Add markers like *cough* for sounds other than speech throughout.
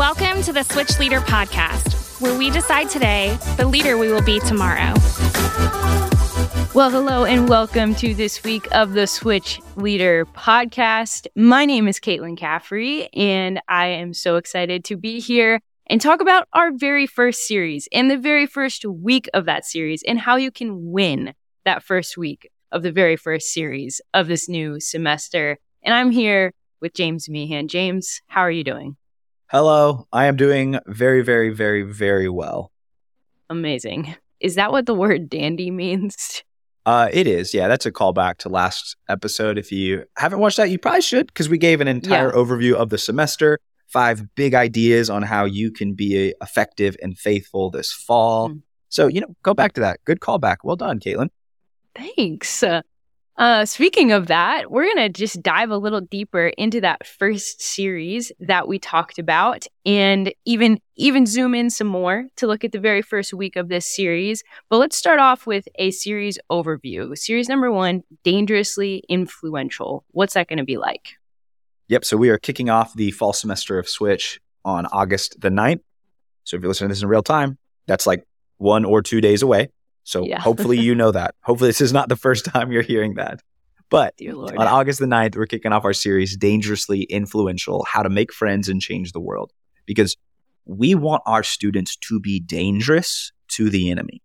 Welcome to the Switch Leader Podcast, where we decide today the leader we will be tomorrow. Well, hello and welcome to this week of the Switch Leader podcast. My name is Caitlin Caffrey, and I am so excited to be here and talk about our very first series and the very first week of that series and how you can win that first week of the very first series of this new semester. And I'm here with James Meehan. James, how are you doing? Hello, I am doing very, very, very, very well. Amazing. Is that what the word dandy means? *laughs* Uh, it is. Yeah, that's a callback to last episode. If you haven't watched that, you probably should because we gave an entire yeah. overview of the semester, five big ideas on how you can be effective and faithful this fall. Mm. So, you know, go back to that. Good callback. Well done, Caitlin. Thanks. Uh, uh, speaking of that, we're going to just dive a little deeper into that first series that we talked about and even even zoom in some more to look at the very first week of this series. But let's start off with a series overview. Series number 1, Dangerously Influential. What's that going to be like? Yep, so we are kicking off the fall semester of Switch on August the 9th. So if you're listening to this in real time, that's like one or two days away. So yeah. hopefully you know that. Hopefully this is not the first time you're hearing that. But on August the 9th, we're kicking off our series, Dangerously Influential How to Make Friends and Change the World. Because we want our students to be dangerous to the enemy.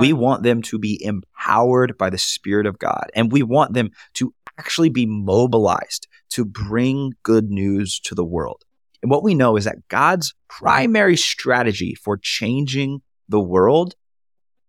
We want them to be empowered by the Spirit of God. And we want them to actually be mobilized to bring good news to the world. And what we know is that God's primary strategy for changing the world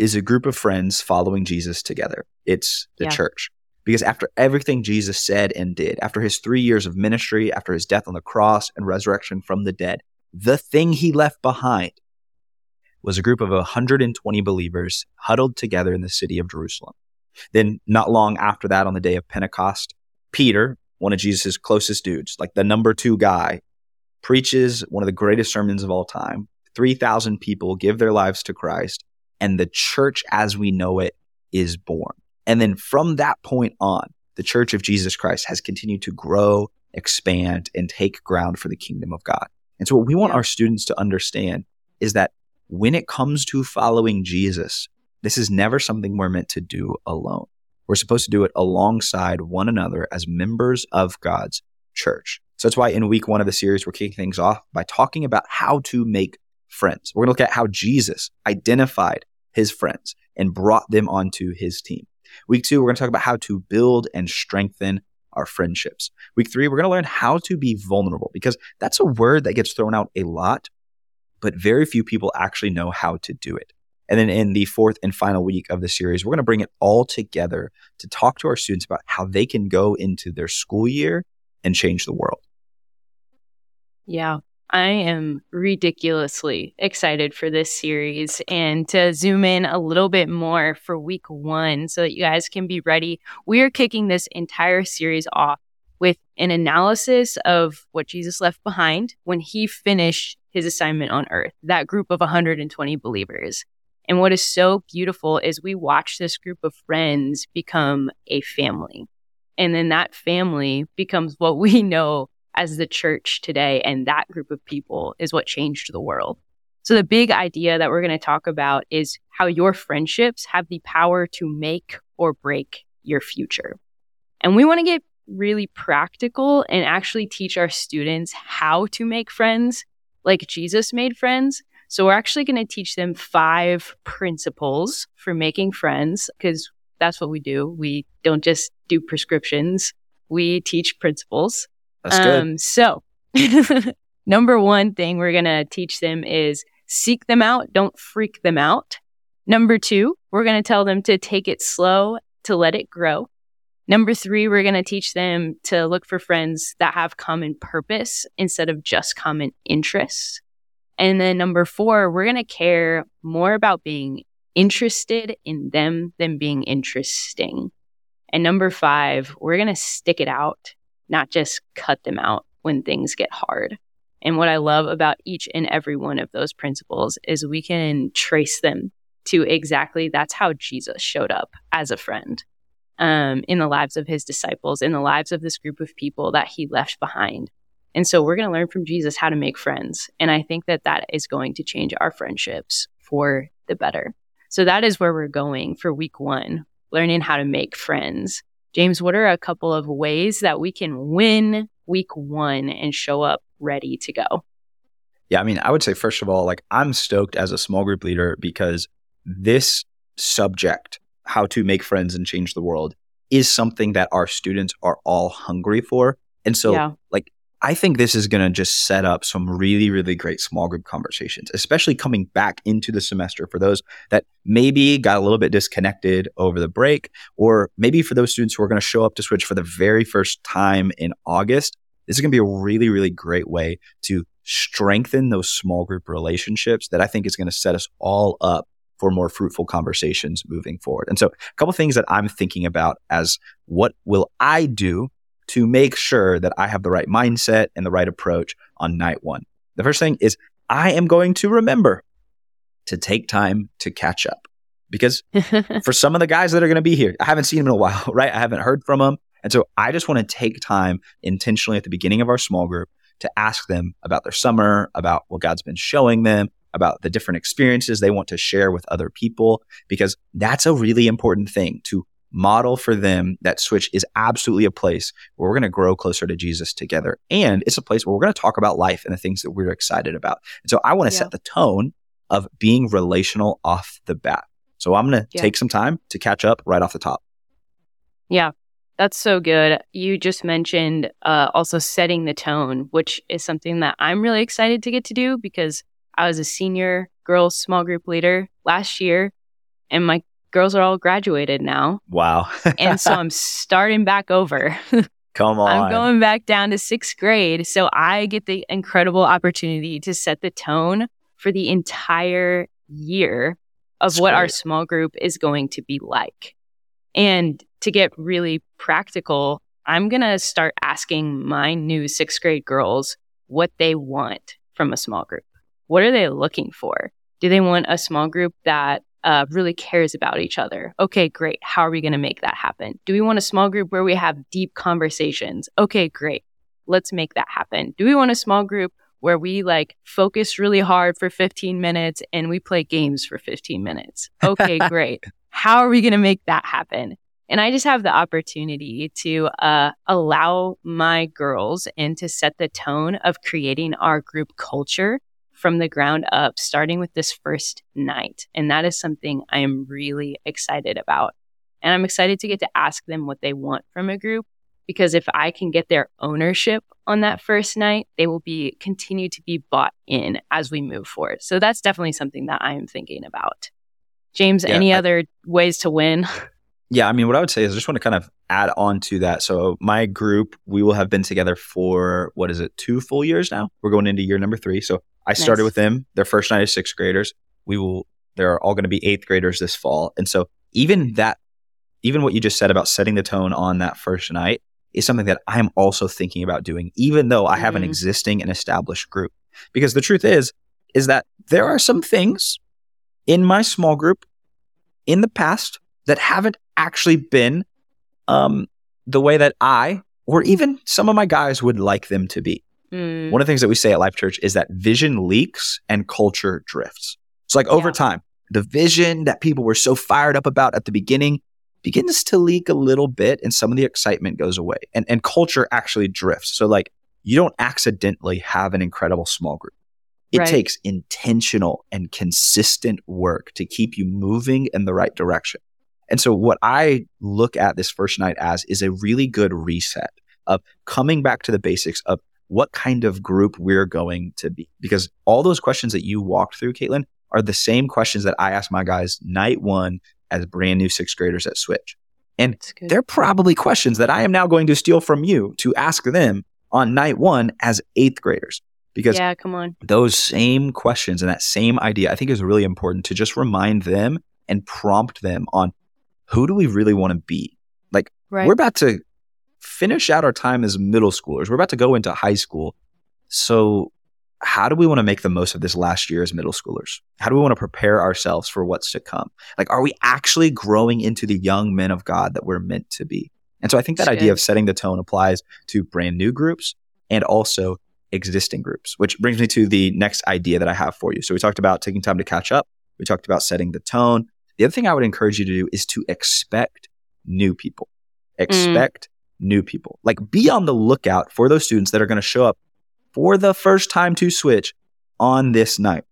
is a group of friends following Jesus together. It's the yeah. church. Because after everything Jesus said and did, after his three years of ministry, after his death on the cross and resurrection from the dead, the thing he left behind was a group of 120 believers huddled together in the city of Jerusalem. Then, not long after that, on the day of Pentecost, Peter, one of Jesus' closest dudes, like the number two guy, preaches one of the greatest sermons of all time. 3,000 people give their lives to Christ and the church as we know it is born. And then from that point on, the church of Jesus Christ has continued to grow, expand, and take ground for the kingdom of God. And so, what we want yeah. our students to understand is that when it comes to following Jesus, this is never something we're meant to do alone. We're supposed to do it alongside one another as members of God's church. So that's why in week one of the series, we're kicking things off by talking about how to make friends. We're going to look at how Jesus identified his friends and brought them onto his team. Week two, we're going to talk about how to build and strengthen our friendships. Week three, we're going to learn how to be vulnerable because that's a word that gets thrown out a lot, but very few people actually know how to do it. And then in the fourth and final week of the series, we're going to bring it all together to talk to our students about how they can go into their school year and change the world. Yeah. I am ridiculously excited for this series and to zoom in a little bit more for week one so that you guys can be ready. We are kicking this entire series off with an analysis of what Jesus left behind when he finished his assignment on earth, that group of 120 believers. And what is so beautiful is we watch this group of friends become a family. And then that family becomes what we *laughs* know as the church today. And that group of people is what changed the world. So the big idea that we're going to talk about is how your friendships have the power to make or break your future. And we want to get really practical and actually teach our students how to make friends like Jesus made friends. So we're actually going to teach them five principles for making friends because that's what we do. We don't just do prescriptions. We teach principles. That's good. Um, so, *laughs* number one thing we're going to teach them is seek them out, don't freak them out. Number two, we're going to tell them to take it slow, to let it grow. Number three, we're going to teach them to look for friends that have common purpose instead of just common interests. And then number four, we're going to care more about being interested in them than being interesting. And number five, we're going to stick it out not just cut them out when things get hard. And what I love about each and every one of those principles is we can trace them to exactly that's how Jesus showed up as a friend um, in the lives of his disciples, in the lives of this group of people that he left behind. And so we're going to learn from Jesus how to make friends. And I think that that is going to change our friendships for the better. So that is where we're going for week one, learning how to make friends. James, what are a couple of ways that we can win week one and show up ready to go? Yeah, I mean, I would say, first of all, like I'm stoked as a small group leader because this subject, how to make friends and change the world, is something that our students are all hungry for. And so, yeah. like, I think this is going to just set up some really, really great small group conversations, especially coming back into the semester for those that maybe got a little bit disconnected over the break, or maybe for those students who are going to show up to Switch for the very first time in August. This is going to be a really, really great way to strengthen those small group relationships that I think is going to set us all up for more fruitful conversations moving forward. And so, a couple things that I'm thinking about as what will I do to make sure that I have the right mindset and the right approach on night one. The first thing is I am going to remember to take time to catch up because *laughs* for some of the guys that are going to be here, I haven't seen them in a while, *laughs* right? I haven't heard from them. And so I just want to take time intentionally at the beginning of our small group to ask them about their summer, about what God's been showing them, about the different experiences they want to share with other people, because that's a really important thing to model for them that Switch is absolutely a place where we're going to grow closer to Jesus together. And it's a place where we're going to talk about life and the things that we're excited about. And so I want to yeah. set the tone of being relational off the bat. So I'm going to yeah. take some time to catch up right off the top. Yeah, that's so good. You just mentioned uh, also setting the tone, which is something that I'm really excited to get to do because I was a senior girls small group leader last year and my girls are all graduated now. Wow. and so I'm *laughs* starting back over. Come *laughs* on. I'm going back down to sixth grade. So I get the incredible opportunity to set the tone for the entire year of That's what great. our small group is going to be like. And to get really practical, I'm going to start asking my new sixth grade girls what they want from a small group. What are they looking for? Do they want a small group that uh, really cares about each other. Okay, great. How are we going to make that happen? Do we want a small group where we have deep conversations? Okay, great. Let's make that happen. Do we want a small group where we like focus really hard for 15 minutes and we play games for 15 minutes? Okay, *laughs* great. How are we going to make that happen? And I just have the opportunity to uh, allow my girls and to set the tone of creating our group culture from the ground up, starting with this first night. And that is something I am really excited about. And I'm excited to get to ask them what they want from a group because if I can get their ownership on that first night, they will be continue to be bought in as we move forward. So that's definitely something that I am thinking about. James, yeah, any I, other ways to win? *laughs* Yeah, I mean, what I would say is I just want to kind of add on to that. So, my group, we will have been together for what is it, two full years now? We're going into year number three. So, I nice. started with them their first night as sixth graders. We will, they're all going to be eighth graders this fall. And so even that, even what you just said about setting the tone on that first night is something that I'm also thinking about doing, even though I have mm. an mm-hmm. existing and established group. Because the truth is, is that there are some things in my small group in the past that haven't actually been um, the way that I or even some of my guys would like them to be. Mm. One of the things that we say at Life Church is that vision leaks and culture drifts. It's like over yeah. time, the vision that people were so fired up about at the beginning begins to leak a little bit and some of the excitement goes away and, and culture actually drifts. So like you don't accidentally have an incredible small group. It right. takes intentional and consistent work to keep you moving in the right direction. And so what I look at this first night as is a really good reset of coming back to the basics of what kind of group we're going to be. Because all those questions that you walked through, Caitlin, are the same questions that I ask my guys night one as brand new sixth graders at Switch. And they're probably questions that I am now going to steal from you to ask them on night one as eighth graders. Because yeah, come on. Those same questions and that same idea, I think is really important to just remind them and prompt them on who do we really want to be? Like right. we're about to finish out our time as middle schoolers. We're about to go into high school. So, how do we want to make the most of this last year as middle schoolers? How do we want to prepare ourselves for what's to come? Like, are we actually growing into the young men of God that we're meant to be? And so I think that That's idea good. of setting the tone applies to brand new groups and also existing groups, which brings me to the next idea that I have for you. So we talked about taking time to catch up. We talked about setting the tone. The other thing I would encourage you to do is to expect new people. Mm. Expect. New people. Like be on the lookout for those students that are going to show up for the first time to switch on this night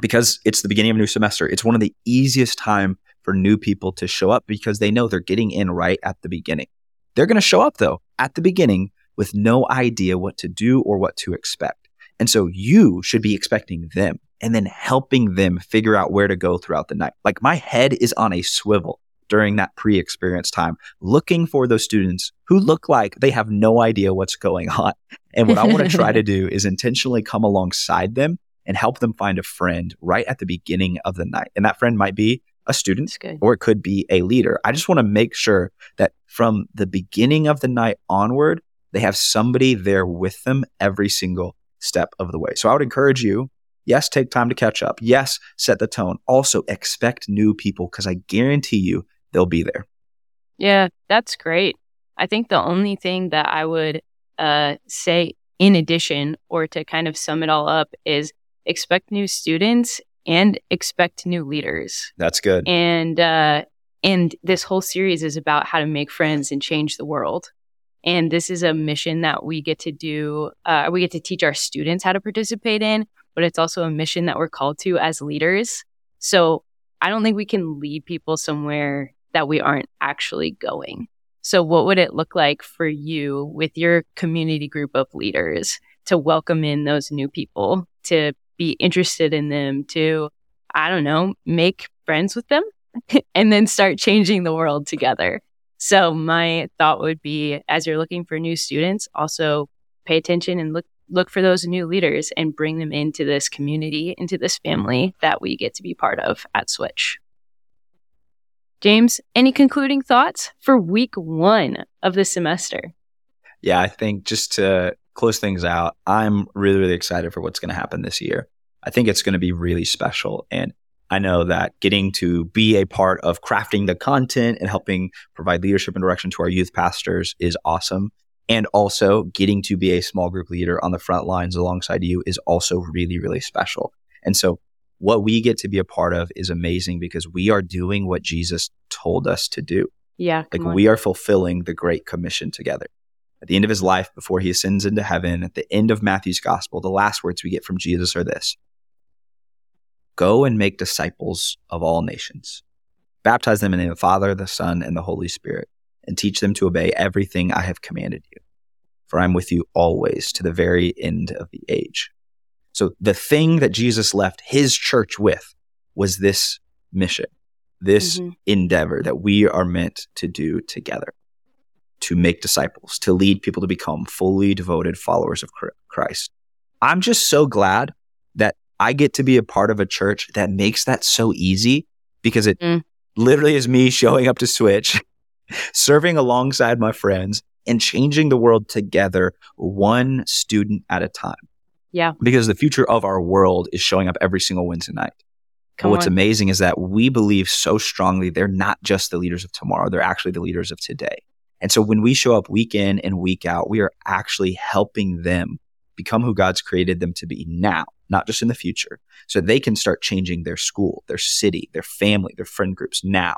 because it's the beginning of a new semester. It's one of the easiest time for new people to show up because they know they're getting in right at the beginning. They're going to show up though at the beginning with no idea what to do or what to expect. And so you should be expecting them and then helping them figure out where to go throughout the night. Like my head is on a swivel during that pre experience time, looking for those students who look like they have no idea what's going on. And what I want to try to *laughs* do is intentionally come alongside them and help them find a friend right at the beginning of the night. And that friend might be a student or it could be a leader. I just want to make sure that from the beginning of the night onward, they have somebody there with them every single step of the way. So I would encourage you, yes, take time to catch up. Yes, set the tone. Also expect new people because I guarantee you they'll be there. Yeah, that's great. I think the only thing that I would uh, say in addition or to kind of sum it all up is expect new students and expect new leaders. That's good. And uh, and this whole series is about how to make friends and change the world. And this is a mission that we get to do. Uh, we get to teach our students how to participate in, but it's also a mission that we're called to as leaders. So I don't think we can lead people somewhere that we aren't actually going. So, what would it look like for you with your community group of leaders to welcome in those new people, to be interested in them, to, I don't know, make friends with them *laughs* and then start changing the world together. So my thought would be as you're looking for new students, also pay attention and look look for those new leaders and bring them into this community, into this family that we get to be part of at Switch. James, any concluding thoughts for week one of the semester? Yeah, I think just to close things out, I'm really, really excited for what's going to happen this year. I think it's going to be really special. And I know that getting to be a part of crafting the content and helping provide leadership and direction to our youth pastors is awesome. And also getting to be a small group leader on the front lines alongside you is also really, really special. And so what we get to be a part of is amazing because we are doing what Jesus told us to do. Yeah. Like we are fulfilling the Great Commission together. At the end of his life, before he ascends into heaven, at the end of Matthew's gospel, the last words we get from Jesus are this Go and make disciples of all nations. Baptize them in the name of the Father, the Son, and the Holy Spirit, and teach them to obey everything I have commanded you. For I am with you always to the very end of the age. So the thing that Jesus left his church with was this mission, this mm-hmm. endeavor that we are meant to do together to make disciples, to lead people to become fully devoted followers of Christ. I'm just so glad that I get to be a part of a church that makes that so easy because it mm. literally is me showing up to Switch, *laughs* serving alongside my friends, and changing the world together, one student at a time. Yeah. Because the future of our world is showing up every single Wednesday night. Come what's on. amazing is that we believe so strongly they're not just the leaders of tomorrow, they're actually the leaders of today. And so when we show up week in and week out, we are actually helping them become who God's created them to be now not just in the future. So they can start changing their school, their city, their family, their friend groups now,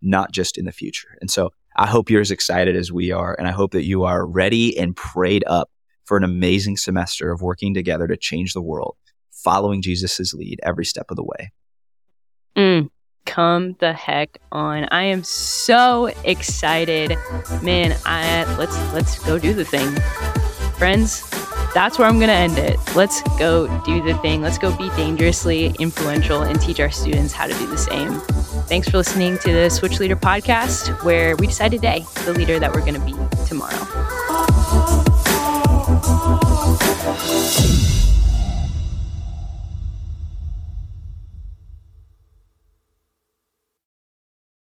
not just in the future. And so I hope you're as excited as we are. And I hope that you are ready and prayed up for an amazing semester of working together to change the world, following Jesus' lead every step of the way. Mm, come the heck on. I am so excited. Man, I let's let's go do the thing. Friends, that's where I'm going to end it. Let's go do the thing. Let's go be dangerously influential and teach our students how to do the same. Thanks for listening to the Switch Leader podcast, where we decide today the leader that we're going to be tomorrow.